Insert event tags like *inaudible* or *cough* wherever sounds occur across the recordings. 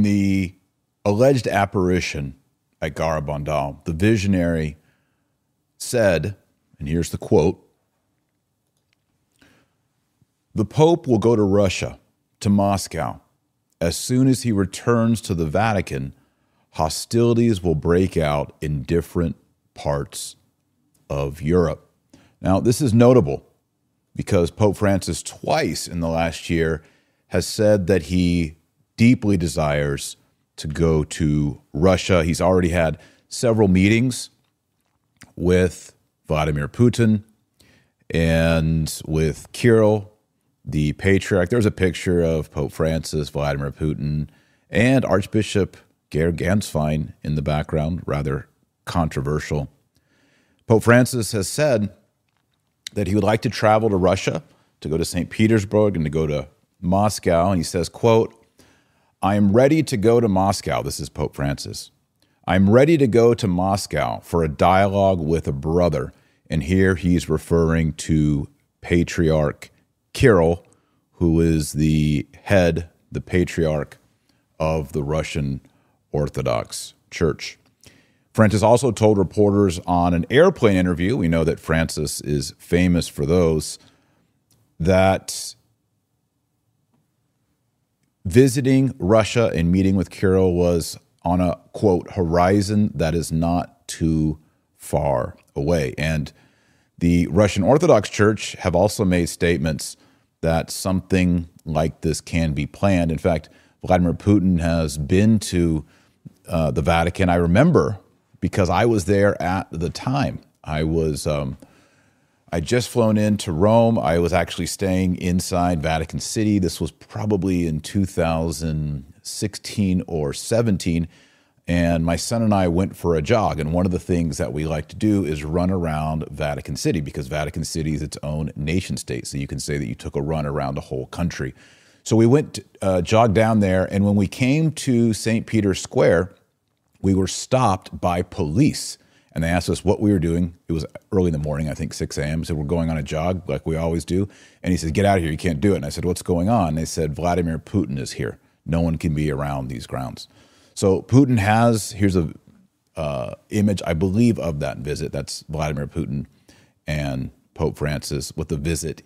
In the alleged apparition at Garabandal, the visionary said, and here's the quote The Pope will go to Russia, to Moscow. As soon as he returns to the Vatican, hostilities will break out in different parts of Europe. Now, this is notable because Pope Francis, twice in the last year, has said that he deeply desires to go to Russia. He's already had several meetings with Vladimir Putin and with Kirill, the patriarch. There's a picture of Pope Francis, Vladimir Putin, and Archbishop Georg Gänswein in the background, rather controversial. Pope Francis has said that he would like to travel to Russia, to go to St. Petersburg and to go to Moscow. And he says, quote, I am ready to go to Moscow. This is Pope Francis. I'm ready to go to Moscow for a dialogue with a brother. And here he's referring to Patriarch Kirill, who is the head, the patriarch of the Russian Orthodox Church. Francis also told reporters on an airplane interview, we know that Francis is famous for those, that visiting Russia and meeting with Kirill was on a quote horizon that is not too far away. And the Russian Orthodox Church have also made statements that something like this can be planned. In fact, Vladimir Putin has been to uh, the Vatican. I remember because I was there at the time. I was um, I just flown into Rome. I was actually staying inside Vatican City. This was probably in 2016 or 17. And my son and I went for a jog. And one of the things that we like to do is run around Vatican City because Vatican City is its own nation state. So you can say that you took a run around a whole country. So we went, uh, jogged down there. And when we came to St. Peter's Square, we were stopped by police and they asked us what we were doing. It was early in the morning, I think 6 a.m. So we're going on a jog like we always do. And he said, Get out of here. You can't do it. And I said, What's going on? And they said, Vladimir Putin is here. No one can be around these grounds. So Putin has, here's a uh, image, I believe, of that visit. That's Vladimir Putin and Pope Francis with the visit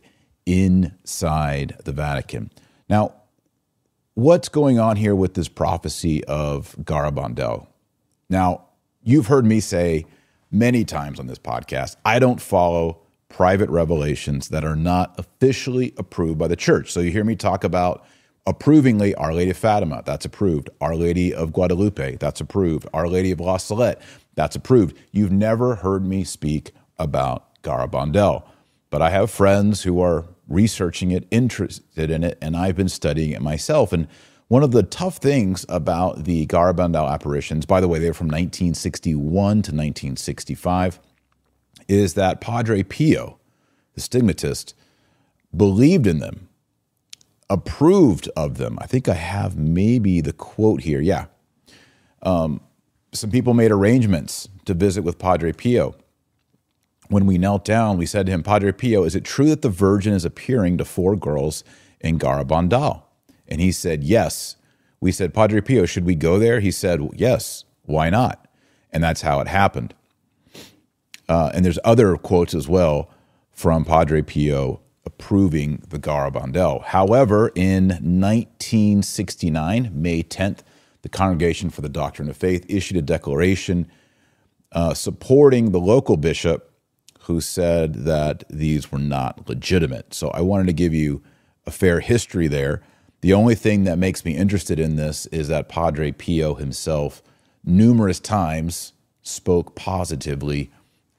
inside the Vatican. Now, what's going on here with this prophecy of Garabandal? Now, you've heard me say many times on this podcast, I don't follow private revelations that are not officially approved by the church. So you hear me talk about approvingly Our Lady of Fatima, that's approved. Our Lady of Guadalupe, that's approved. Our Lady of La Salette, that's approved. You've never heard me speak about Garabandal, but I have friends who are researching it, interested in it, and I've been studying it myself. And one of the tough things about the Garabandal apparitions, by the way, they're from 1961 to 1965, is that Padre Pio, the stigmatist, believed in them, approved of them. I think I have maybe the quote here. Yeah. Um, some people made arrangements to visit with Padre Pio. When we knelt down, we said to him, Padre Pio, is it true that the Virgin is appearing to four girls in Garabandal? And he said, Yes. We said, Padre Pio, should we go there? He said, Yes. Why not? And that's how it happened. Uh, and there's other quotes as well from Padre Pio approving the Garabandal. However, in 1969, May 10th, the Congregation for the Doctrine of Faith issued a declaration uh, supporting the local bishop who said that these were not legitimate. So I wanted to give you a fair history there. The only thing that makes me interested in this is that Padre Pio himself numerous times spoke positively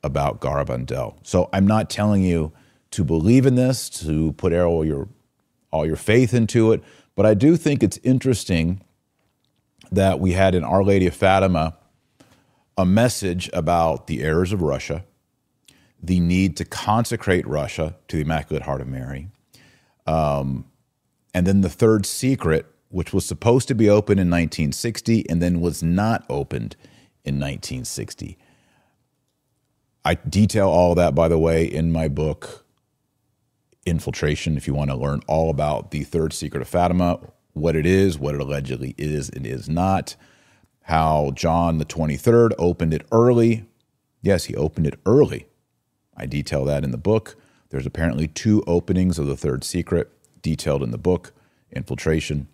about Garabandal. So I'm not telling you to believe in this, to put all your all your faith into it, but I do think it's interesting that we had in Our Lady of Fatima a message about the errors of Russia, the need to consecrate Russia to the Immaculate Heart of Mary, um, and then the third secret, which was supposed to be open in 1960 and then was not opened in 1960. I detail all that, by the way, in my book, Infiltration, if you want to learn all about the third secret of Fatima, what it is, what it allegedly is and is not, how John the 23rd opened it early. Yes, he opened it early. I detail that in the book. There's apparently two openings of the third secret detailed in the book, Infiltration.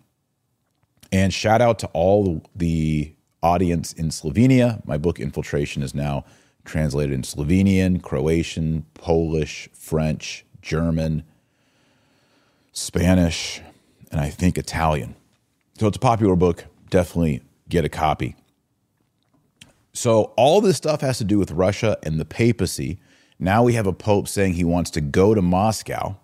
And shout out to all the audience in Slovenia. My book, Infiltration, is now translated in Slovenian, Croatian, Polish, French, German, Spanish, and I think Italian. So it's a popular book. Definitely get a copy. So all this stuff has to do with Russia and the papacy. Now we have a pope saying he wants to go to Moscow.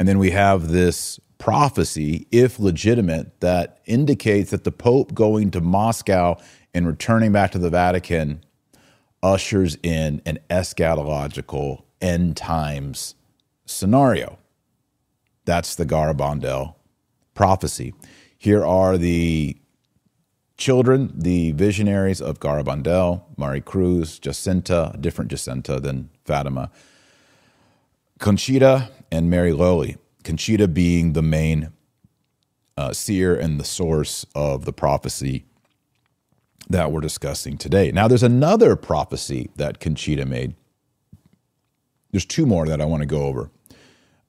And then we have this prophecy, if legitimate, that indicates that the pope going to Moscow and returning back to the Vatican ushers in an eschatological end times scenario. That's the Garabandal prophecy. Here are the children, the visionaries of Garabandal, Mari Cruz, Jacinta, a different Jacinta than Fatima, Conchita, and Mari Loli. Conchita being the main uh, seer and the source of the prophecy that we're discussing today. Now, there's another prophecy that Conchita made. There's two more that I want to go over.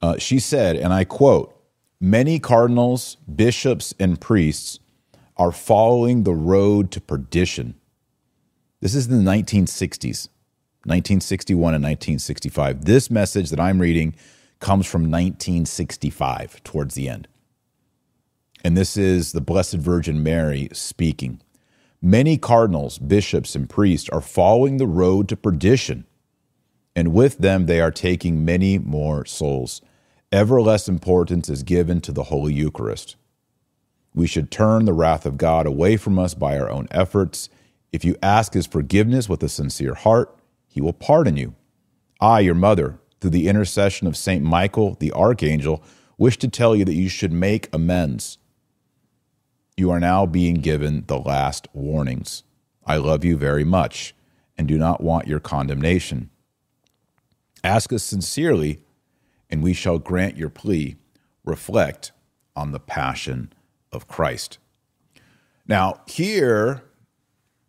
Uh, she said, and I quote, Many cardinals, bishops, and priests are following the road to perdition. This is in the 1960s, 1961 and 1965. This message that I'm reading comes from 1965 towards the end. And this is the Blessed Virgin Mary speaking. Many cardinals, bishops, and priests are following the road to perdition, and with them they are taking many more souls. Ever less importance is given to the Holy Eucharist. We should turn the wrath of God away from us by our own efforts. If you ask his forgiveness with a sincere heart, he will pardon you. I, your mother, through the intercession of Saint Michael, the archangel, wish to tell you that you should make amends you are now being given the last warnings. I love you very much and do not want your condemnation. Ask us sincerely, and we shall grant your plea. Reflect on the passion of Christ. Now, here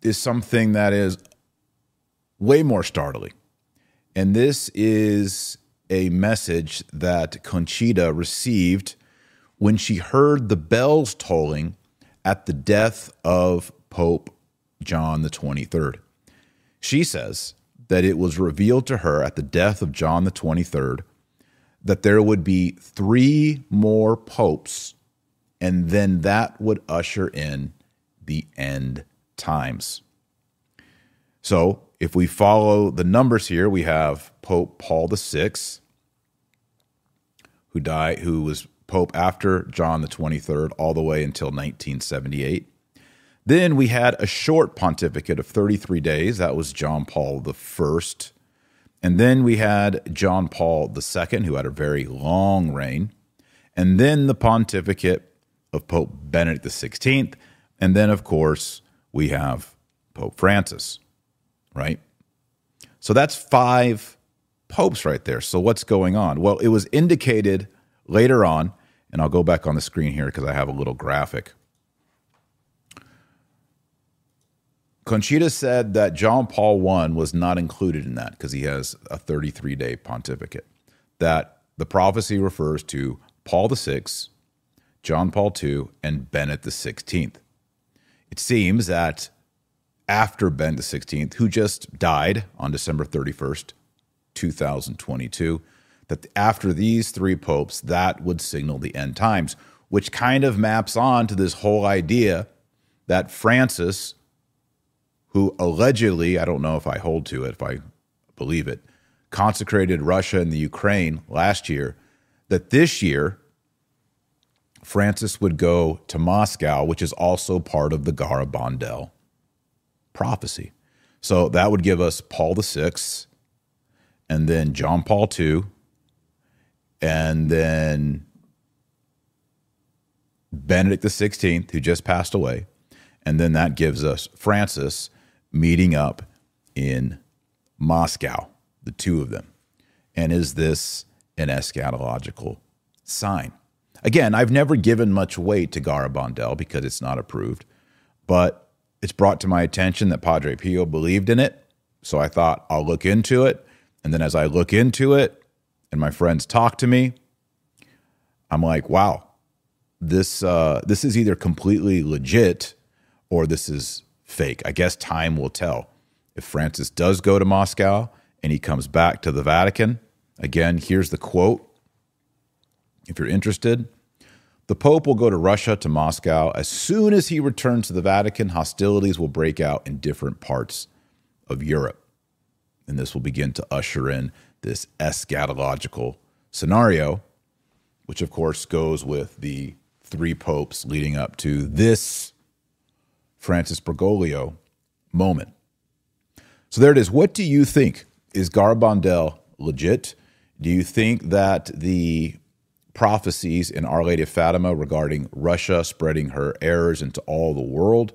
is something that is way more startling. And this is a message that Conchita received when she heard the bells tolling at the death of Pope John the 23rd. She says that it was revealed to her at the death of John the 23rd that there would be three more popes, and then that would usher in the end times. So, if we follow the numbers here, we have Pope Paul VI, who died, who was Pope after John the 23rd, all the way until 1978. Then we had a short pontificate of 33 days. That was John Paul First. And then we had John Paul II, who had a very long reign. And then the pontificate of Pope Benedict XVI. And then, of course, we have Pope Francis, right? So that's five popes right there. So what's going on? Well, it was indicated later on and I'll go back on the screen here because I have a little graphic. Conchita said that John Paul I was not included in that because he has a 33 day pontificate. That the prophecy refers to Paul VI, John Paul II, and Benedict XVI. It seems that after Benedict XVI, who just died on December 31st, 2022, that after these three popes, that would signal the end times, which kind of maps on to this whole idea that Francis, who allegedly, I don't know if I hold to it, if I believe it, consecrated Russia and the Ukraine last year, that this year, Francis would go to Moscow, which is also part of the Garabandal prophecy. So that would give us Paul the Sixth, and then John Paul II and then Benedict the Sixteenth, who just passed away, and then that gives us Francis meeting up in Moscow, the two of them. And is this an eschatological sign? Again, I've never given much weight to Garabandal because it's not approved, but it's brought to my attention that Padre Pio believed in it. So I thought I'll look into it. And then as I look into it and my friends talk to me, I'm like, wow, this uh, this is either completely legit or this is fake. I guess time will tell. If Francis does go to Moscow and he comes back to the Vatican, again, here's the quote. If you're interested, the Pope will go to Russia to Moscow. As soon as he returns to the Vatican, hostilities will break out in different parts of Europe. And this will begin to usher in this eschatological scenario, which of course goes with the three popes leading up to this Francis Bergoglio moment. So there it is. What do you think? Is Garabandal legit? Do you think that the prophecies in Our Lady of Fatima regarding Russia spreading her errors into all the world,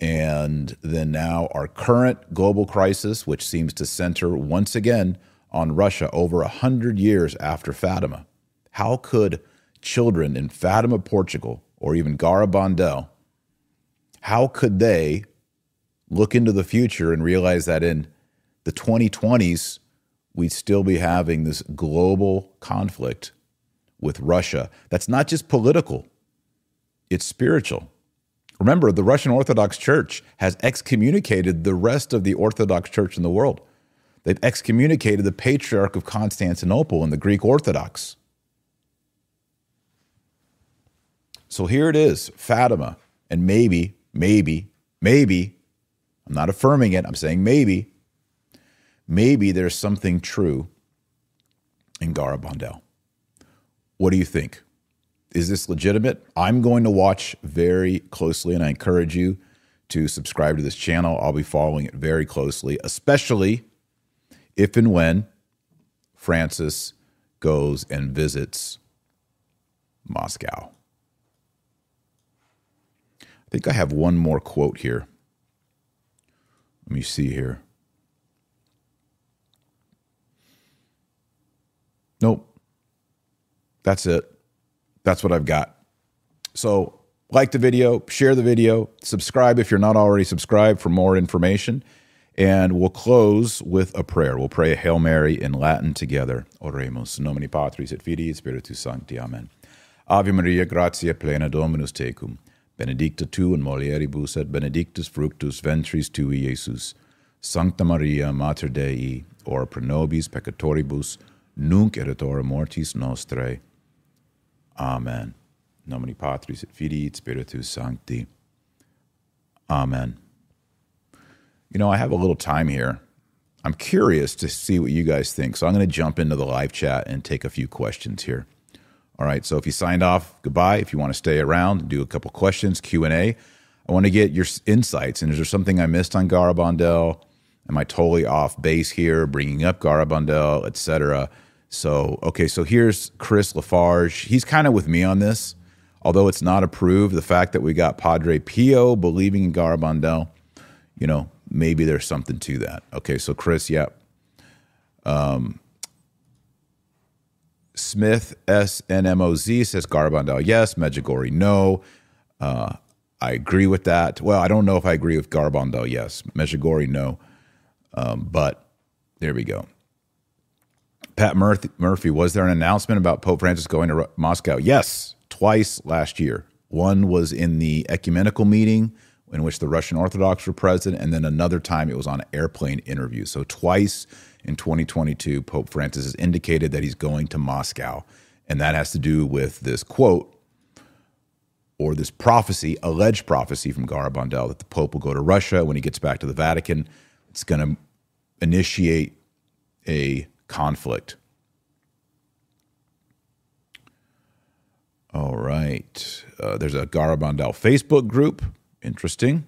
and then now our current global crisis, which seems to center once again on Russia over a hundred years after Fatima. How could children in Fatima, Portugal, or even Garabandal, how could they look into the future and realize that in the 2020s, we'd still be having this global conflict with Russia that's not just political, it's spiritual. Remember, the Russian Orthodox Church has excommunicated the rest of the Orthodox Church in the world. They've excommunicated the Patriarch of Constantinople and the Greek Orthodox. So here it is, Fatima, and maybe, maybe, maybe, I'm not affirming it, I'm saying maybe, maybe there's something true in Garabandal. What do you think? Is this legitimate? I'm going to watch very closely, and I encourage you to subscribe to this channel. I'll be following it very closely, especially if and when Francis goes and visits Moscow. I think I have one more quote here. Let me see here. Nope. That's it. That's what I've got. So, like the video, share the video, subscribe if you're not already subscribed for more information. And we'll close with a prayer. We'll pray a Hail Mary in Latin together. Oremus, nomine Patris et et Spiritus Sancti. Amen. Ave Maria, gratia plena Dominus tecum. Benedicta tu in mulieribus et benedictus fructus ventris tui, Jesus. Sancta Maria, Mater Dei, ora pro nobis peccatoribus, nunc et mortis nostrae. Amen. Nomini Patris et Filii et Spiritus Sancti. Amen. You know, I have a little time here. I'm curious to see what you guys think. So I'm going to jump into the live chat and take a few questions here. All right. So if you signed off, goodbye. If you want to stay around and do a couple questions, Q and A, I want to get your insights. And is there something I missed on Garabandal? Am I totally off base here, bringing up Garabandal, etc.? So okay, so here's Chris Lafarge. He's kind of with me on this, although it's not approved. The fact that we got Padre Pio believing in Garabandal, you know, maybe there's something to that. Okay, so Chris, yeah. Um, Smith SNMOZ says Garabandal, yes. Medjugorje, no. Uh, I agree with that. Well, I don't know if I agree with Garabandal, yes. Medjugorje, no. Um, but there we go. Pat Murphy, was there an announcement about Pope Francis going to Moscow? Yes, twice last year. One was in the ecumenical meeting in which the Russian Orthodox were present, and then another time it was on an airplane interview. So twice in 2022, Pope Francis has indicated that he's going to Moscow. And that has to do with this quote or this prophecy, alleged prophecy from Garabandal that the Pope will go to Russia when he gets back to the Vatican. It's going to initiate a conflict. All right. Uh, there's a Garabandal Facebook group. Interesting.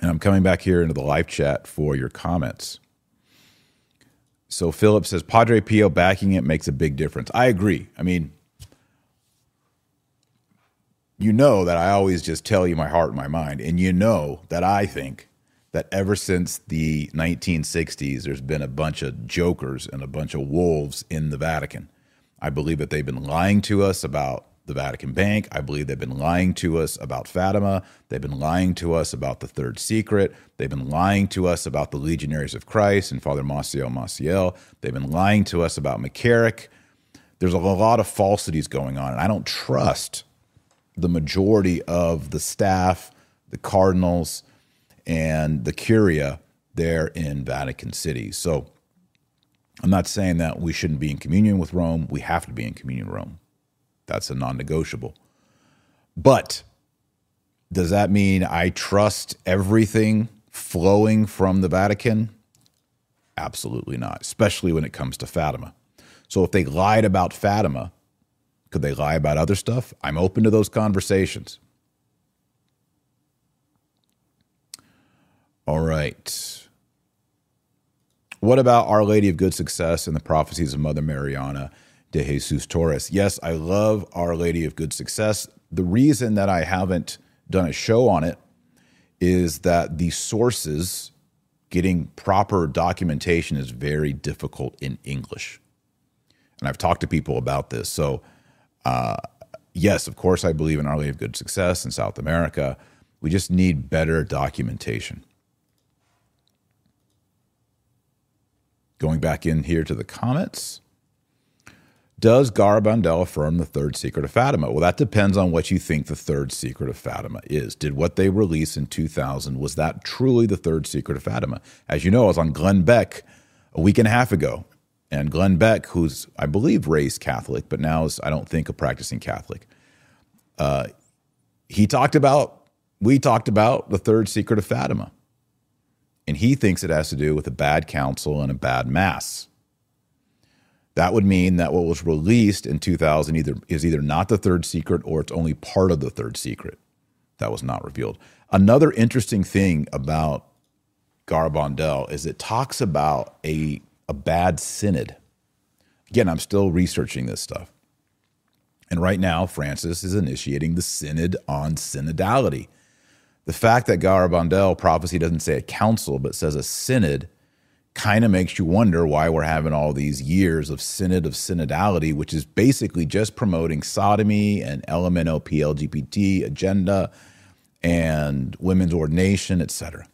And I'm coming back here into the live chat for your comments. So Philip says Padre Pio backing it makes a big difference. I agree. I mean, you know that I always just tell you my heart and my mind. And you know that I think that ever since the 1960s, there's been a bunch of jokers and a bunch of wolves in the Vatican. I believe that they've been lying to us about the Vatican Bank. I believe they've been lying to us about Fatima. They've been lying to us about the Third Secret. They've been lying to us about the Legionaries of Christ and Father Marcial Maciel. They've been lying to us about McCarrick. There's a lot of falsities going on, and I don't trust the majority of the staff, the cardinals, and the curia there in Vatican City. So I'm not saying that we shouldn't be in communion with Rome. We have to be in communion with Rome. That's a non negotiable. But does that mean I trust everything flowing from the Vatican? Absolutely not, especially when it comes to Fatima. So if they lied about Fatima, could they lie about other stuff? I'm open to those conversations. All right. What about Our Lady of Good Success and the prophecies of Mother Mariana de Jesus Torres? Yes, I love Our Lady of Good Success. The reason that I haven't done a show on it is that the sources, getting proper documentation, is very difficult in English. And I've talked to people about this. So, uh, yes, of course, I believe in Our Lady of Good Success in South America. We just need better documentation. Going back in here to the comments. Does Garabandal affirm the third secret of Fatima? Well, that depends on what you think the third secret of Fatima is. Did what they released in 2000, was that truly the third secret of Fatima? As you know, I was on Glenn Beck a week and a half ago. And Glenn Beck, who's, I believe, raised Catholic, but now is, I don't think, a practicing Catholic, uh, he talked about, we talked about the third secret of Fatima. And he thinks it has to do with a bad council and a bad mass. That would mean that what was released in 2000 either is either not the third secret or it's only part of the third secret that was not revealed. Another interesting thing about Garabandal is it talks about a, a bad synod. Again, I'm still researching this stuff. And right now, Francis is initiating the synod on synodality. The fact that Garabandal prophecy doesn't say a council, but says a synod, kind of makes you wonder why we're having all these years of synod of synodality, which is basically just promoting sodomy and LMNOP LGBT agenda and women's ordination, etc.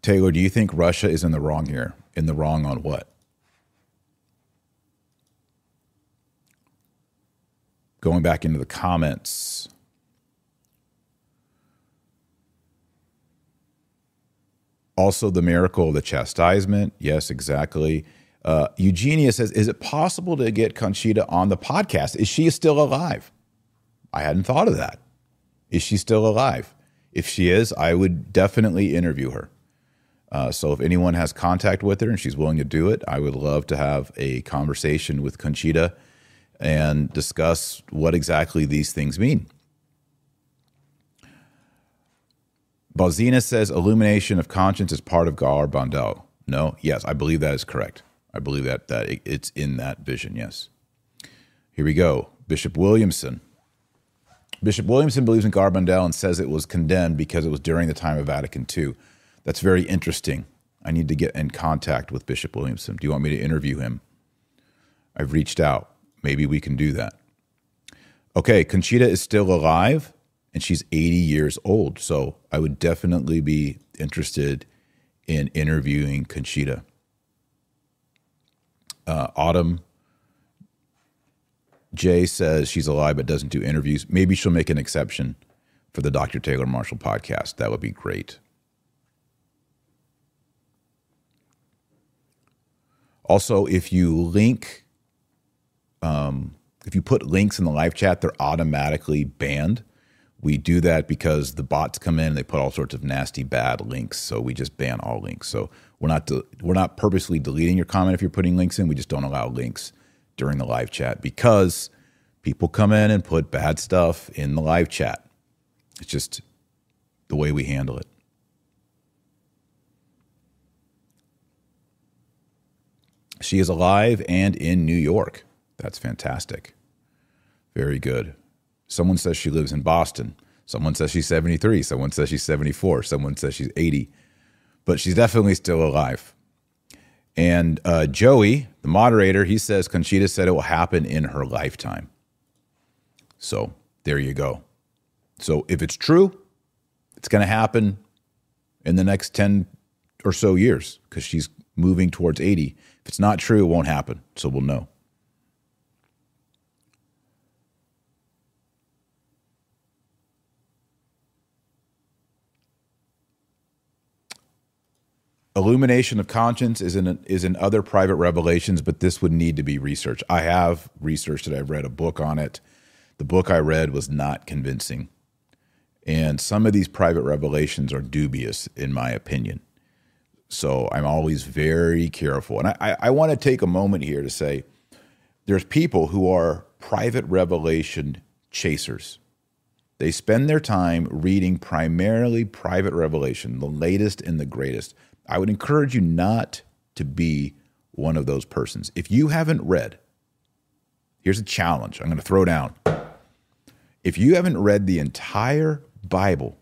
Taylor, do you think Russia is in the wrong here? In the wrong on what? Going back into the comments. Also, the miracle of the chastisement. Yes, exactly. Uh, Eugenia says, Is it possible to get Conchita on the podcast? Is she still alive? I hadn't thought of that. Is she still alive? If she is, I would definitely interview her. Uh, so if anyone has contact with her and she's willing to do it, I would love to have a conversation with Conchita and discuss what exactly these things mean. Balzina says illumination of conscience is part of Garabandal. No, yes, I believe that is correct. I believe that that it's in that vision. Yes. Here we go. Bishop Williamson. Bishop Williamson believes in Garabandal and says it was condemned because it was during the time of Vatican II. That's very interesting. I need to get in contact with Bishop Williamson. Do you want me to interview him? I've reached out. Maybe we can do that. Okay, Conchita is still alive and she's 80 years old. So I would definitely be interested in interviewing Conchita. Uh, Autumn Jay says she's alive but doesn't do interviews. Maybe she'll make an exception for the Dr. Taylor Marshall podcast. That would be great. Also, if you link um, if you put links in the live chat, they're automatically banned. We do that because the bots come in and they put all sorts of nasty, bad links. So we just ban all links. So we're not de- we're not purposely deleting your comment if you're putting links in. We just don't allow links during the live chat because people come in and put bad stuff in the live chat. It's just the way we handle it. She is alive and in New York. That's fantastic. Very good. Someone says she lives in Boston. Someone says she's 73. Someone says she's 74. Someone says she's 80. But she's definitely still alive. And uh, Joey, the moderator, he says Conchita said it will happen in her lifetime. So there you go. So if it's true, it's going to happen in the next 10 or so years because she's moving towards 80. If it's not true, it won't happen. So we'll know. Illumination of conscience is in is in other private revelations, but this would need to be researched. I have researched it. I've read a book on it. The book I read was not convincing, and some of these private revelations are dubious, in my opinion. So I'm always very careful, and I, I, I want to take a moment here to say there's people who are private revelation chasers. They spend their time reading primarily private revelation, the latest and the greatest. I would encourage you not to be one of those persons. If you haven't read, here's a challenge I'm going to throw down. If you haven't read the entire Bible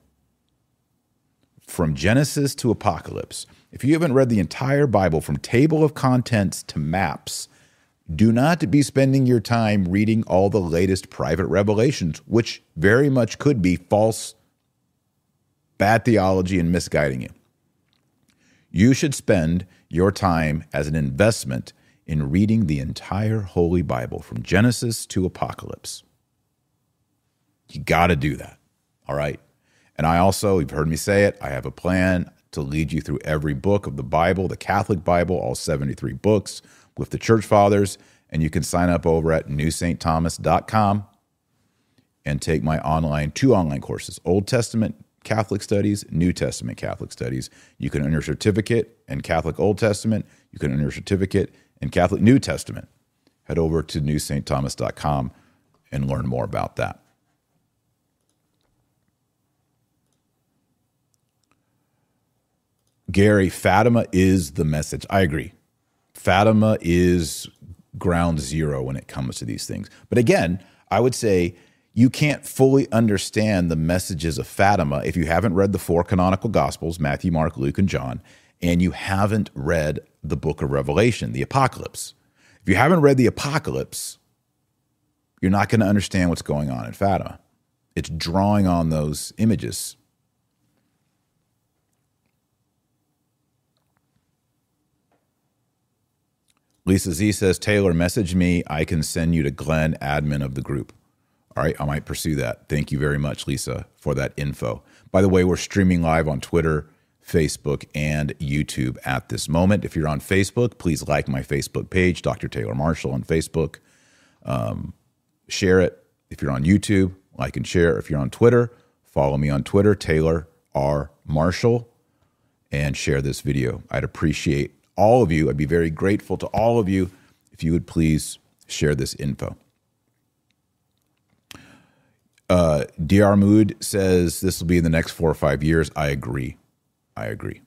from Genesis to Apocalypse, if you haven't read the entire Bible from table of contents to maps, do not be spending your time reading all the latest private revelations, which very much could be false, bad theology, and misguiding you. You should spend your time as an investment in reading the entire Holy Bible from Genesis to Apocalypse. You got to do that. All right. And I also, you've heard me say it, I have a plan to lead you through every book of the Bible, the Catholic Bible, all 73 books with the church fathers. And you can sign up over at newsaintthomas.com and take my online, two online courses Old Testament Catholic Studies, New Testament Catholic Studies. You can earn your certificate in Catholic Old Testament. You can earn your certificate in Catholic New Testament. Head over to newsaintthomas.com and learn more about that. Gary, Fatima is the message. I agree. Fatima is ground zero when it comes to these things. But again, I would say you can't fully understand the messages of Fatima if you haven't read the four canonical gospels Matthew, Mark, Luke, and John, and you haven't read the book of Revelation, the Apocalypse. If you haven't read the Apocalypse, you're not going to understand what's going on in Fatima. It's drawing on those images. Lisa Z says, Taylor, message me. I can send you to Glenn, admin of the group. All right, I might pursue that. Thank you very much, Lisa, for that info. By the way, we're streaming live on Twitter, Facebook, and YouTube at this moment. If you're on Facebook, please like my Facebook page, Dr. Taylor Marshall on Facebook. Um, share it. If you're on YouTube, like and share. If you're on Twitter, follow me on Twitter, Taylor R. Marshall, and share this video. I'd appreciate all of you. I'd be very grateful to all of you if you would please share this info. Uh, Dr. Mood says this will be in the next four or five years. I agree. I agree.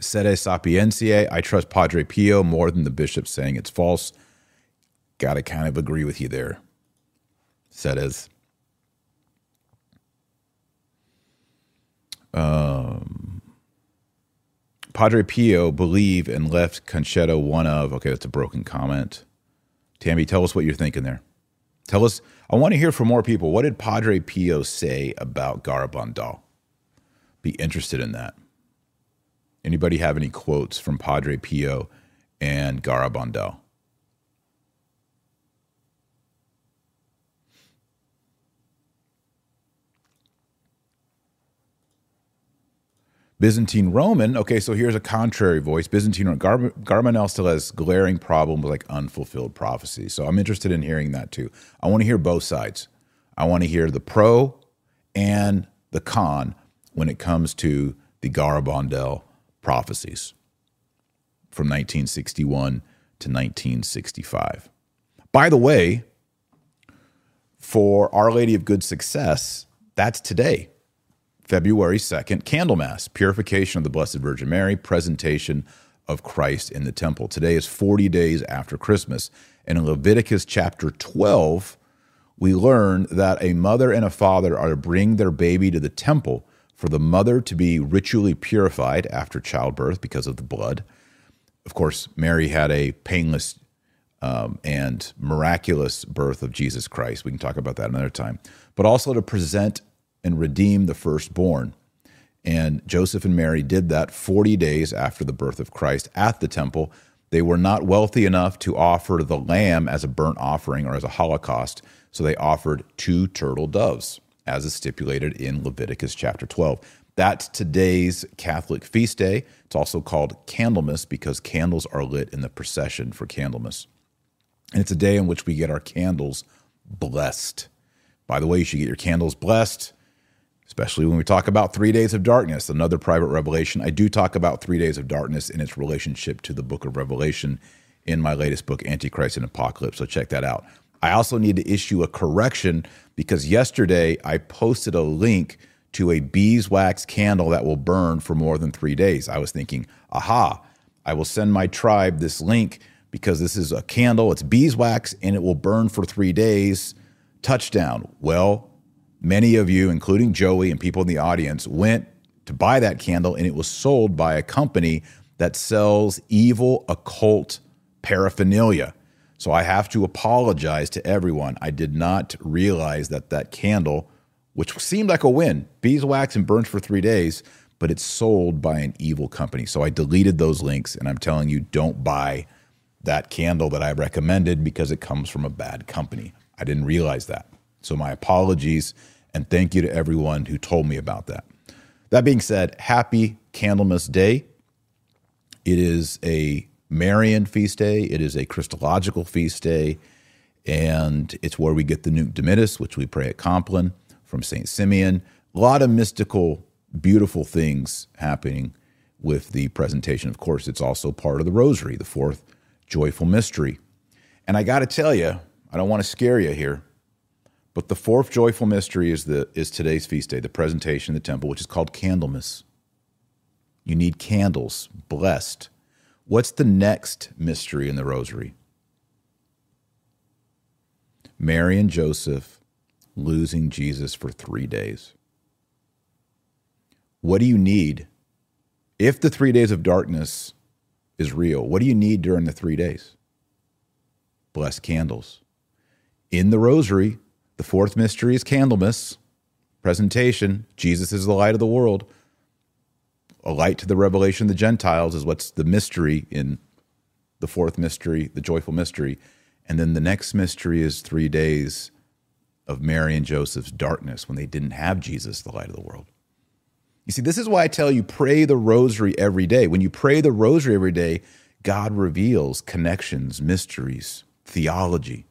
Sede Sapientiae, I trust Padre Pio more than the bishop saying it's false. Got to kind of agree with you there. Sedes. Um, Padre Pio believe and left Conchetta one of. Okay, that's a broken comment. Tammy, tell us what you're thinking there. Tell us, I want to hear from more people. What did Padre Pio say about Garabandal? Be interested in that. Anybody have any quotes from Padre Pio and Garabandal? Byzantine Roman, okay, so here's a contrary voice. Byzantine Roman, Gar- Garbanel still has glaring problem with like unfulfilled prophecy. So I'm interested in hearing that too. I want to hear both sides. I want to hear the pro and the con when it comes to the Garabandal prophecies from 1961 to 1965. By the way, for Our Lady of Good Success, that's today. February 2nd, Candlemas, purification of the Blessed Virgin Mary, presentation of Christ in the temple. Today is 40 days after Christmas. And in Leviticus chapter 12, we learn that a mother and a father are to bring their baby to the temple for the mother to be ritually purified after childbirth because of the blood. Of course, Mary had a painless um, and miraculous birth of Jesus Christ. We can talk about that another time. But also to present and redeem the firstborn. And Joseph and Mary did that 40 days after the birth of Christ at the temple. They were not wealthy enough to offer the lamb as a burnt offering or as a holocaust, so they offered two turtle doves, as is stipulated in Leviticus chapter 12. That's today's Catholic feast day. It's also called Candlemas because candles are lit in the procession for Candlemas. And it's a day in which we get our candles blessed. By the way, you should get your candles blessed especially when we talk about three days of darkness, another private revelation. I do talk about three days of darkness in its relationship to the book of Revelation in my latest book, Antichrist and Apocalypse. So check that out. I also need to issue a correction because yesterday I posted a link to a beeswax candle that will burn for more than three days. I was thinking, aha, I will send my tribe this link because this is a candle, it's beeswax, and it will burn for three days. Touchdown. Well, many of you, including Joey and people in the audience, went to buy that candle and it was sold by a company that sells evil occult paraphernalia. So I have to apologize to everyone. I did not realize that that candle, which seemed like a win, beeswax and burns for three days, but it's sold by an evil company. So I deleted those links and I'm telling you, don't buy that candle that I recommended because it comes from a bad company. I didn't realize that. So my apologies and thank you to everyone who told me about that. That being said, happy Candlemas Day. It is a Marian feast day, it is a Christological feast day, and it's where we get the Nunc Dimittis, which we pray at Compline from St. Simeon. A lot of mystical, beautiful things happening with the presentation. Of course, it's also part of the Rosary, the fourth joyful mystery. And I got to tell you, I don't want to scare you here, but the fourth joyful mystery is the is today's feast day, the presentation in the temple, which is called Candlemas. You need candles, blessed. What's the next mystery in the rosary? Mary and Joseph losing Jesus for three days. What do you need? If the three days of darkness is real, what do you need during the three days? Blessed candles. In the rosary, the fourth mystery is Candlemas, presentation. Jesus is the light of the world. A light to the revelation of the Gentiles is what's the mystery in the fourth mystery, the joyful mystery. And then the next mystery is three days of Mary and Joseph's darkness when they didn't have Jesus, the light of the world. You see, this is why I tell you pray the rosary every day. When you pray the rosary every day, God reveals connections, mysteries, theology.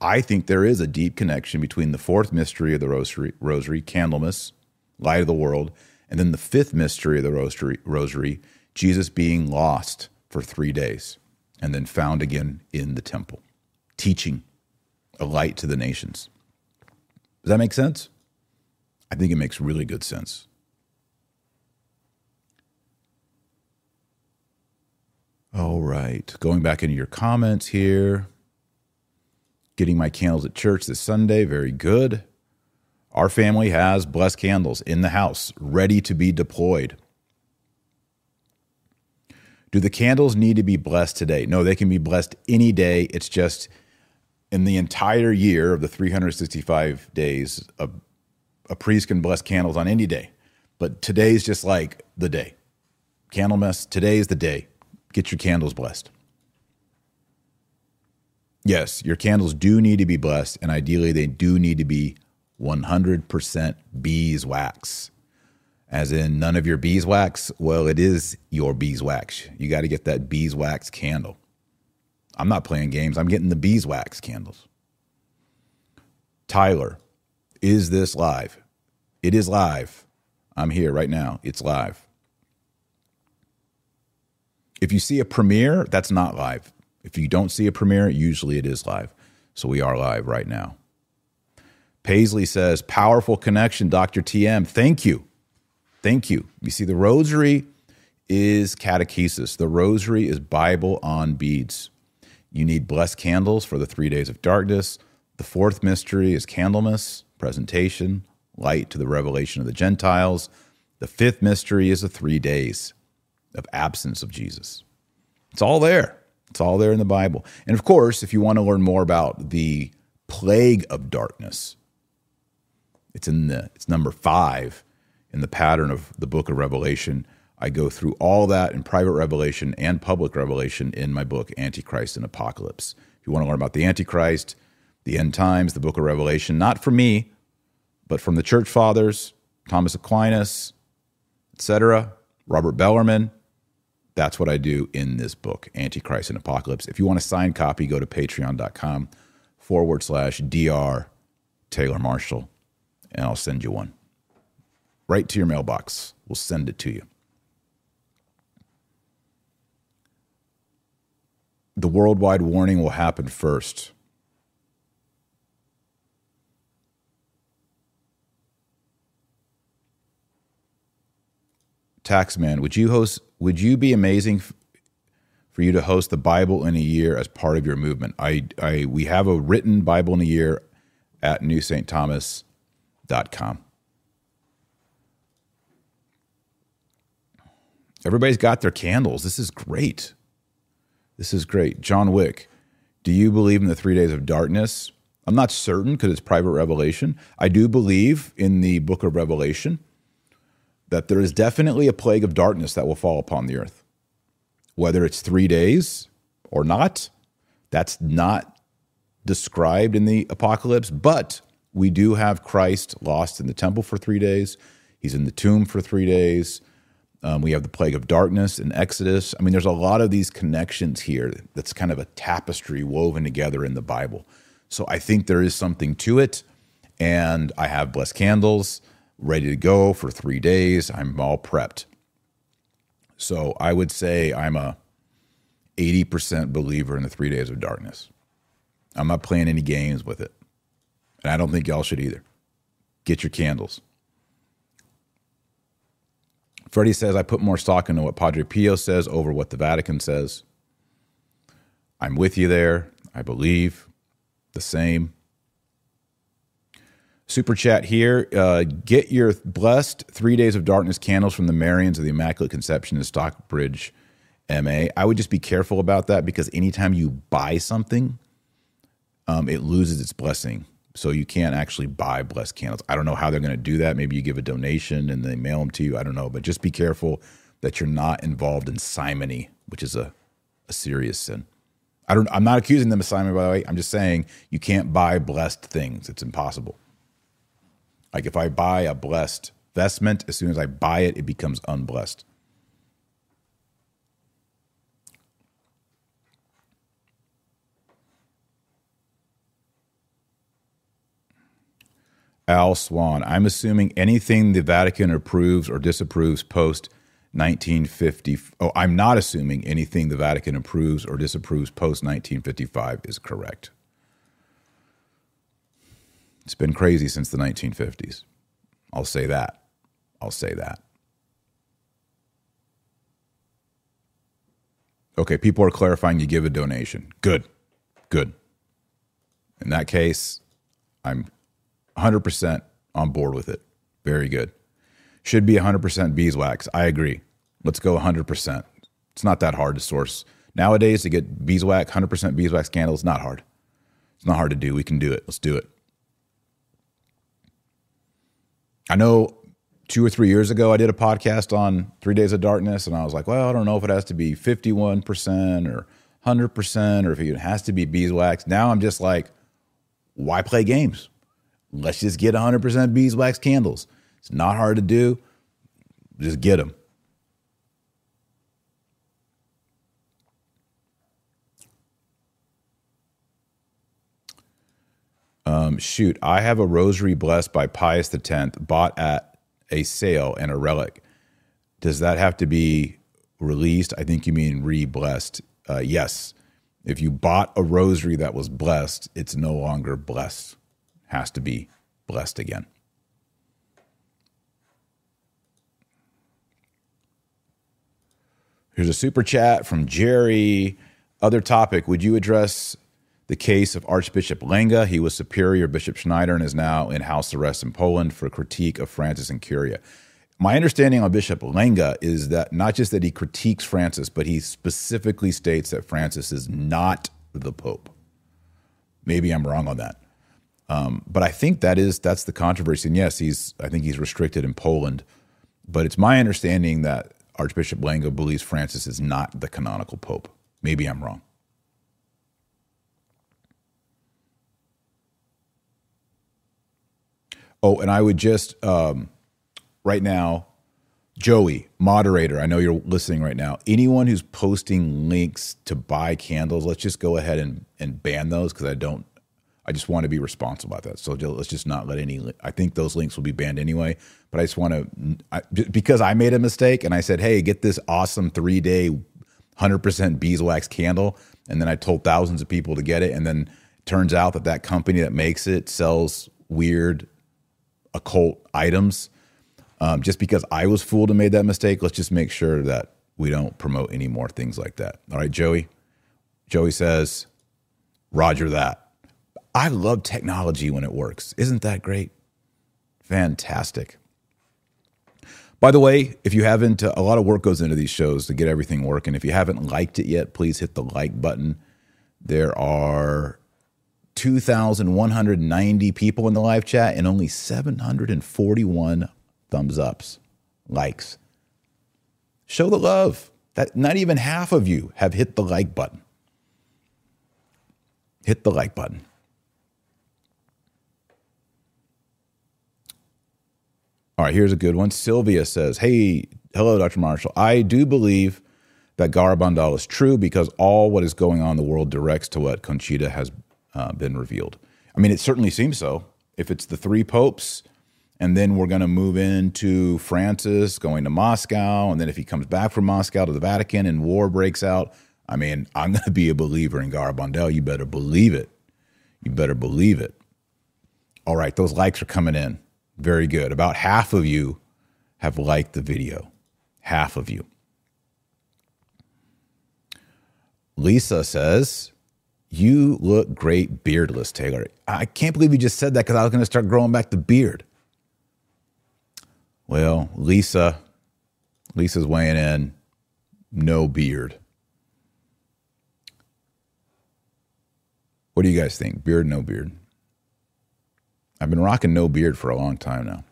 I think there is a deep connection between the fourth mystery of the rosary, rosary Candlemas, light of the world, and then the fifth mystery of the rosary, rosary, Jesus being lost for three days and then found again in the temple, teaching a light to the nations. Does that make sense? I think it makes really good sense. All right, going back into your comments here. Getting my candles at church this Sunday, very good. Our family has blessed candles in the house, ready to be deployed. Do the candles need to be blessed today? No, they can be blessed any day. It's just in the entire year of the 365 days, a, a priest can bless candles on any day. But today's just like the day. Candlemas, today is the day. Get your candles blessed. Yes, your candles do need to be blessed, and ideally, they do need to be 100% beeswax. As in, none of your beeswax? Well, it is your beeswax. You got to get that beeswax candle. I'm not playing games, I'm getting the beeswax candles. Tyler, is this live? It is live. I'm here right now. It's live. If you see a premiere, that's not live. If you don't see a premiere, usually it is live. So we are live right now. Paisley says, powerful connection, Dr. TM. Thank you. Thank you. You see, the rosary is catechesis, the rosary is Bible on beads. You need blessed candles for the three days of darkness. The fourth mystery is Candlemas, presentation, light to the revelation of the Gentiles. The fifth mystery is the three days of absence of Jesus. It's all there. It's all there in the Bible. And of course, if you want to learn more about the plague of darkness, it's in the it's number 5 in the pattern of the book of Revelation. I go through all that in private revelation and public revelation in my book Antichrist and Apocalypse. If you want to learn about the Antichrist, the end times, the book of Revelation, not from me, but from the church fathers, Thomas Aquinas, etc., Robert Bellarmine, that's what I do in this book, Antichrist and Apocalypse. If you want a signed copy, go to patreon.com forward slash DR Taylor Marshall, and I'll send you one. Right to your mailbox. We'll send it to you. The worldwide warning will happen first. Taxman, would you host? Would you be amazing f- for you to host the Bible in a year as part of your movement? I, I, we have a written Bible in a year at newsaintthomas.com. Everybody's got their candles. This is great. This is great. John Wick, do you believe in the three days of darkness? I'm not certain because it's private revelation. I do believe in the book of Revelation that there is definitely a plague of darkness that will fall upon the earth. Whether it's three days or not, that's not described in the apocalypse, but we do have Christ lost in the temple for three days. He's in the tomb for three days. Um, we have the plague of darkness in Exodus. I mean, there's a lot of these connections here that's kind of a tapestry woven together in the Bible. So I think there is something to it. And I have blessed candles ready to go for three days. I'm all prepped. So I would say I'm a 80% believer in the three days of darkness. I'm not playing any games with it. And I don't think y'all should either. Get your candles. Freddie says, I put more stock into what Padre Pio says over what the Vatican says. I'm with you there. I believe the same. Super chat here. Uh, get your blessed three days of darkness candles from the Marians of the Immaculate Conception in Stockbridge, MA. I would just be careful about that because anytime you buy something, um, it loses its blessing. So you can't actually buy blessed candles. I don't know how they're going to do that. Maybe you give a donation and they mail them to you. I don't know. But just be careful that you're not involved in simony, which is a, a serious sin. I don't, I'm not accusing them of simony, by the way. I'm just saying you can't buy blessed things. It's impossible. Like if I buy a blessed vestment, as soon as I buy it, it becomes unblessed. Al Swan, I'm assuming anything the Vatican approves or disapproves post 1950. Oh, I'm not assuming anything the Vatican approves or disapproves post 1955 is correct. It's been crazy since the 1950s. I'll say that. I'll say that. Okay, people are clarifying you give a donation. Good. Good. In that case, I'm 100% on board with it. Very good. Should be 100% beeswax. I agree. Let's go 100%. It's not that hard to source. Nowadays, to get beeswax, 100% beeswax candles, not hard. It's not hard to do. We can do it. Let's do it. I know two or three years ago, I did a podcast on Three Days of Darkness, and I was like, well, I don't know if it has to be 51% or 100% or if it has to be beeswax. Now I'm just like, why play games? Let's just get 100% beeswax candles. It's not hard to do. Just get them. Um, shoot, I have a rosary blessed by Pius X, bought at a sale and a relic. Does that have to be released? I think you mean re-blessed. Uh, yes. If you bought a rosary that was blessed, it's no longer blessed. Has to be blessed again. Here's a super chat from Jerry. Other topic: Would you address the case of Archbishop Lenga. He was superior Bishop Schneider and is now in house arrest in Poland for critique of Francis and Curia. My understanding on Bishop Lenga is that not just that he critiques Francis, but he specifically states that Francis is not the Pope. Maybe I'm wrong on that. Um, but I think that is that's the controversy. And yes, he's I think he's restricted in Poland. But it's my understanding that Archbishop Lenga believes Francis is not the canonical pope. Maybe I'm wrong. Oh, and I would just um, right now, Joey, moderator, I know you're listening right now. Anyone who's posting links to buy candles, let's just go ahead and, and ban those because I don't I just want to be responsible about that. So let's just not let any. I think those links will be banned anyway. But I just want to I, because I made a mistake and I said, "Hey, get this awesome three day, hundred percent beeswax candle," and then I told thousands of people to get it, and then turns out that that company that makes it sells weird occult items. Um, just because I was fooled and made that mistake, let's just make sure that we don't promote any more things like that. All right, Joey. Joey says, "Roger that." I love technology when it works. Isn't that great? Fantastic. By the way, if you haven't, uh, a lot of work goes into these shows to get everything working. If you haven't liked it yet, please hit the like button. There are 2,190 people in the live chat and only 741 thumbs ups, likes. Show the love. That not even half of you have hit the like button. Hit the like button. All right, here's a good one. Sylvia says, Hey, hello, Dr. Marshall. I do believe that Garabandal is true because all what is going on in the world directs to what Conchita has uh, been revealed. I mean, it certainly seems so. If it's the three popes, and then we're going to move into Francis going to Moscow, and then if he comes back from Moscow to the Vatican and war breaks out, I mean, I'm going to be a believer in Garabandal. You better believe it. You better believe it. All right, those likes are coming in. Very good. About half of you have liked the video. Half of you. Lisa says, You look great beardless, Taylor. I can't believe you just said that because I was going to start growing back the beard. Well, Lisa, Lisa's weighing in, no beard. What do you guys think? Beard, no beard? I've been rocking no beard for a long time now.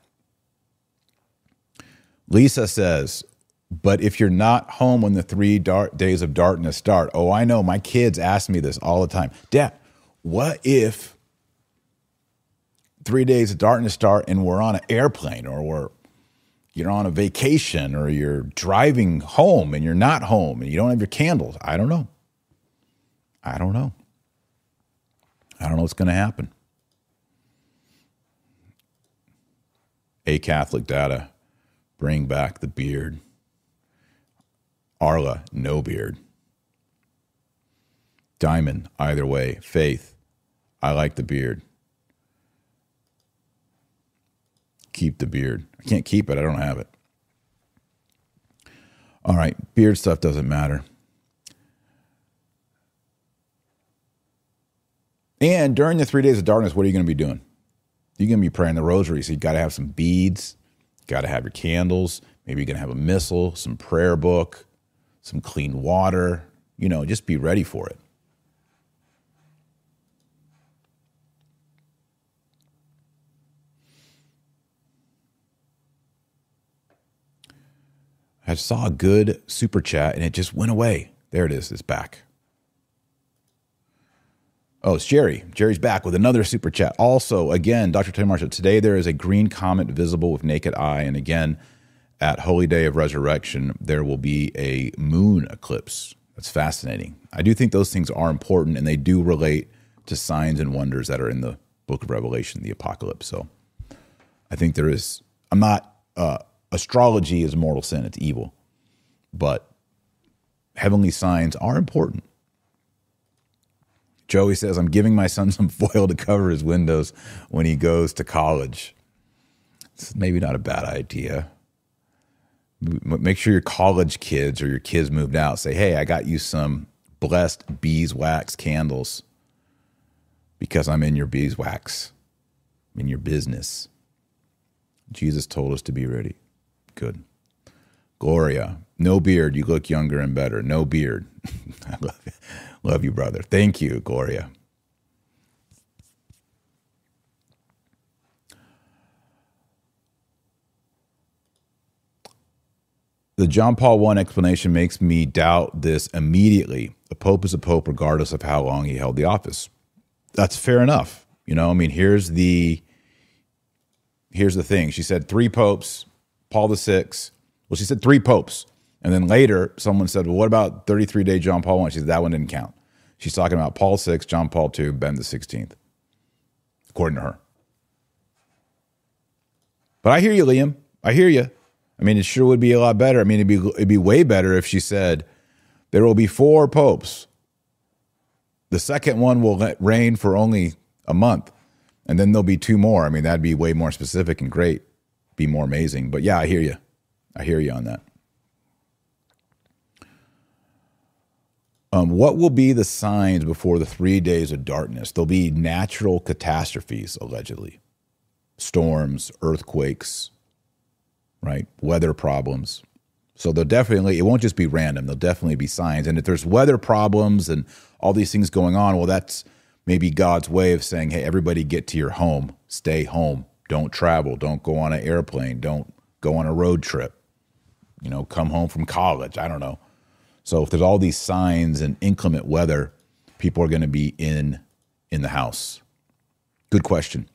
Lisa says, but if you're not home when the three dark days of darkness start, oh, I know my kids ask me this all the time. Dad, what if three days of darkness start and we're on an airplane or we're you're on a vacation or you're driving home and you're not home and you don't have your candles? I don't know. I don't know. I don't know what's going to happen. a Catholic data, bring back the beard. Arla, no beard. Diamond, either way. Faith, I like the beard. Keep the beard. I can't keep it, I don't have it. All right, beard stuff doesn't matter. And during the three days of darkness, what are you going to be doing? You're going to be praying the rosary. So you got to have some beads, got to have your candles. Maybe you're going to have a missal, some prayer book, some clean water. You know, just be ready for it. I saw a good super chat and it just went away. There it is. It's back. Oh, it's Jerry. Jerry's back with another super chat. Also, again, Dr. Tony Marshall, today there is a green comet visible with naked eye. And again, at Holy Day of Resurrection, there will be a moon eclipse. That's fascinating. I do think those things are important and they do relate to signs and wonders that are in the book of Revelation, the apocalypse. So I think there is, I'm not, uh, astrology is mortal sin, it's evil. But heavenly signs are important. Joey says, I'm giving my son *laughs* some foil to cover his windows when he goes to college. It's maybe not a bad idea. Make sure your college kids or your kids moved out say, Hey, I got you some blessed beeswax candles. because I'm in your beeswax, I'm in your business. Jesus told us to be ready. Good. Gloria, no beard. You look younger and better. No beard. *laughs* I love you. Love you, brother. Thank you, Gloria. The John Paul I explanation makes me doubt this immediately. A pope is a pope regardless of how long he held the office. That's fair enough. You know, I mean, here's the here's the thing. She said three popes, Paul the Sixth. Well, she said three popes. And then later, someone said, Well, what about 33 day John Paul I? She said, That one didn't count. She's talking about Paul VI, John Paul II, Ben the 16th, according to her. But I hear you, Liam. I hear you. I mean, it sure would be a lot better. I mean, it'd be, it'd be way better if she said, There will be four popes. The second one will reign for only a month, and then there'll be two more. I mean, that'd be way more specific and great, be more amazing. But yeah, I hear you. I hear you on that. Um, what will be the signs before the three days of darkness? There'll be natural catastrophes, allegedly storms, earthquakes, right? Weather problems. So they'll definitely, it won't just be random. There'll definitely be signs. And if there's weather problems and all these things going on, well, that's maybe God's way of saying, hey, everybody get to your home, stay home, don't travel, don't go on an airplane, don't go on a road trip, you know, come home from college. I don't know. So if there's all these signs and inclement weather, people are going to be in in the house. Good question.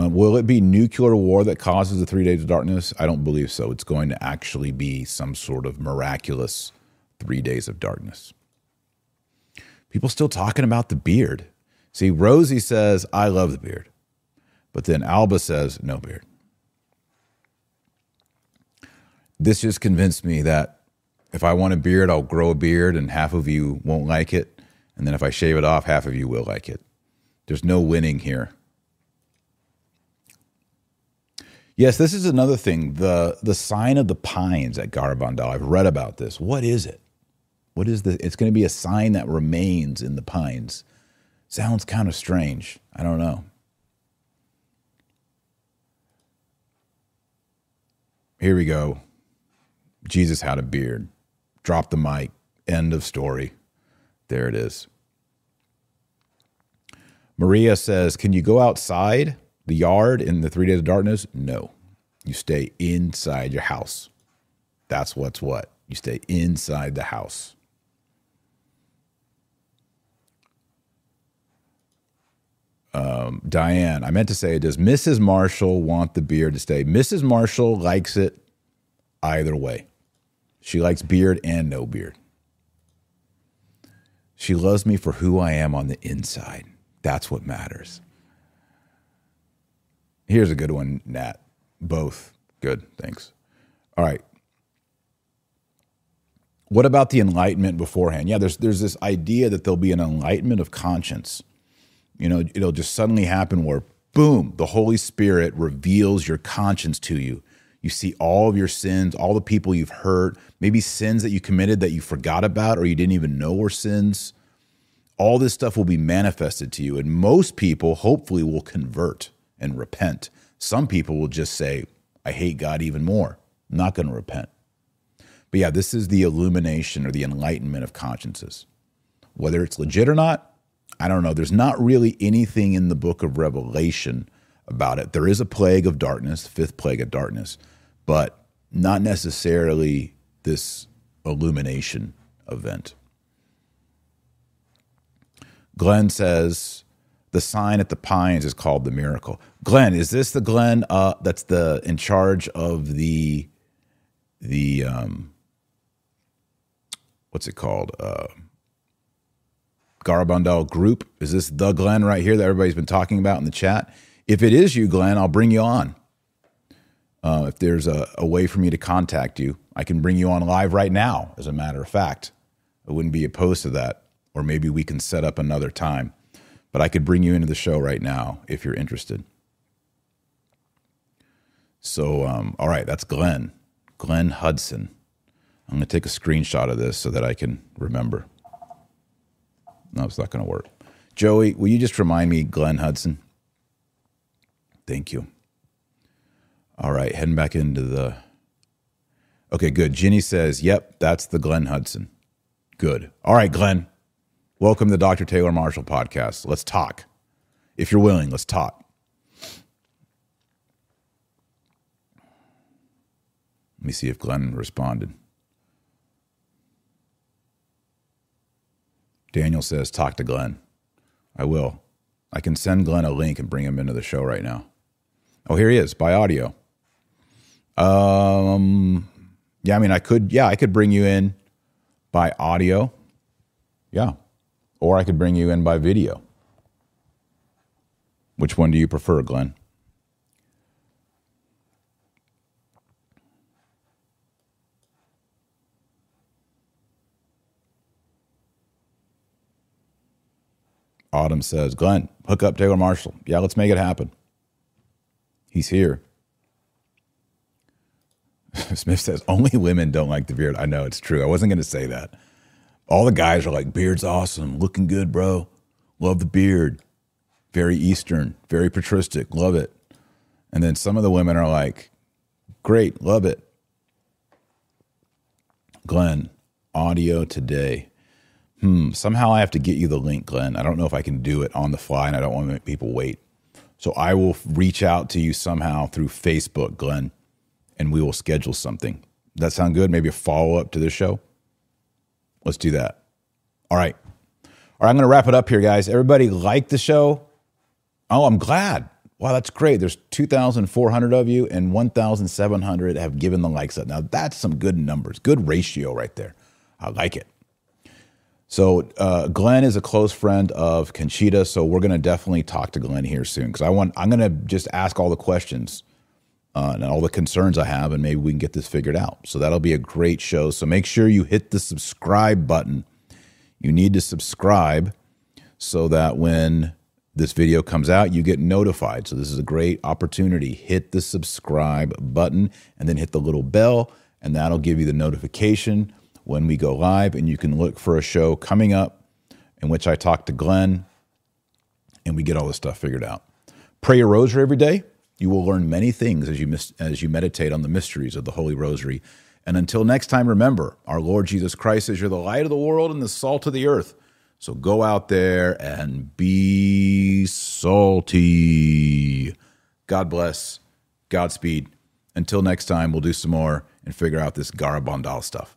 Uh, will it be nuclear war that causes the three days of darkness? I don't believe so. It's going to actually be some sort of miraculous three days of darkness. People still talking about the beard. See, Rosie says, I love the beard. But then Alba says, no beard. this just convinced me that if I want a beard, I'll grow a beard, and half of you won't like it. And then if I shave it off, half of you will like it. There's no winning here. Yes, this is another thing. The the sign of the pines at Garabandal. I've read about this. What is it? What is the it's going to be a sign that remains in the pines. Sounds kind of strange. I don't know. Here we go. Jesus had a beard. Drop the mic. End of story. There it is. Maria says, Can you go outside the yard in the three days of darkness? No. You stay inside your house. That's what's what. You stay inside the house. Um, Diane, I meant to say, does Mrs. Marshall want the beard to stay? Mrs. Marshall likes it either way. She likes beard and no beard. She loves me for who I am on the inside. That's what matters. Here's a good one, Nat. Both. Good. Thanks. All right. What about the enlightenment beforehand? Yeah, there's there's this idea that there'll be an enlightenment of conscience. You know, it'll just suddenly happen where boom, the Holy Spirit reveals your conscience to you you see all of your sins, all the people you've hurt, maybe sins that you committed that you forgot about or you didn't even know were sins. All this stuff will be manifested to you. And most people, hopefully, will convert and repent. Some people will just say, I hate God even more. I'm not going to repent. But yeah, this is the illumination or the enlightenment of consciences. Whether it's legit or not, I don't know. There's not really anything in the book of Revelation about it. There is a plague of darkness, fifth plague of darkness but not necessarily this illumination event. Glenn says the sign at the pines is called the miracle. Glenn, is this the Glenn uh, that's the in charge of the the um, what's it called? Uh, Garabandal group. Is this the Glenn right here that everybody's been talking about in the chat? If it is you, Glenn, I'll bring you on. Uh, if there's a, a way for me to contact you, I can bring you on live right now, as a matter of fact. I wouldn't be opposed to that. Or maybe we can set up another time. But I could bring you into the show right now if you're interested. So, um, all right, that's Glenn, Glenn Hudson. I'm going to take a screenshot of this so that I can remember. No, it's not going to work. Joey, will you just remind me, Glenn Hudson? Thank you. All right, heading back into the. Okay, good. Ginny says, yep, that's the Glenn Hudson. Good. All right, Glenn. Welcome to the Dr. Taylor Marshall podcast. Let's talk. If you're willing, let's talk. Let me see if Glenn responded. Daniel says, talk to Glenn. I will. I can send Glenn a link and bring him into the show right now. Oh, here he is by audio. Um, yeah, I mean, I could, yeah, I could bring you in by audio. Yeah. Or I could bring you in by video. Which one do you prefer, Glenn? Autumn says, Glenn, hook up Taylor Marshall. Yeah, let's make it happen. He's here. *laughs* Smith says, only women don't like the beard. I know it's true. I wasn't going to say that. All the guys are like, beard's awesome. Looking good, bro. Love the beard. Very Eastern, very patristic. Love it. And then some of the women are like, great, love it. Glenn, audio today. Hmm, somehow I have to get you the link, Glenn. I don't know if I can do it on the fly and I don't want to make people wait. So I will reach out to you somehow through Facebook, Glenn, and we will schedule something. That sound good? Maybe a follow up to this show? Let's do that. All right. All right, I'm going to wrap it up here, guys. Everybody like the show? Oh, I'm glad. Wow, that's great. There's 2,400 of you, and 1,700 have given the likes up. Now, that's some good numbers, good ratio right there. I like it. So uh, Glenn is a close friend of Conchita, so we're going to definitely talk to Glenn here soon because I want I'm going to just ask all the questions uh, and all the concerns I have, and maybe we can get this figured out. So that'll be a great show. So make sure you hit the subscribe button. You need to subscribe so that when this video comes out, you get notified. So this is a great opportunity. Hit the subscribe button and then hit the little bell, and that'll give you the notification when we go live, and you can look for a show coming up in which I talk to Glenn and we get all this stuff figured out. Pray your rosary every day. You will learn many things as you mis- as you meditate on the mysteries of the Holy Rosary. And until next time, remember, our Lord Jesus Christ is you're the light of the world and the salt of the earth. So go out there and be salty. God bless. Godspeed. Until next time, we'll do some more and figure out this Garabandal stuff.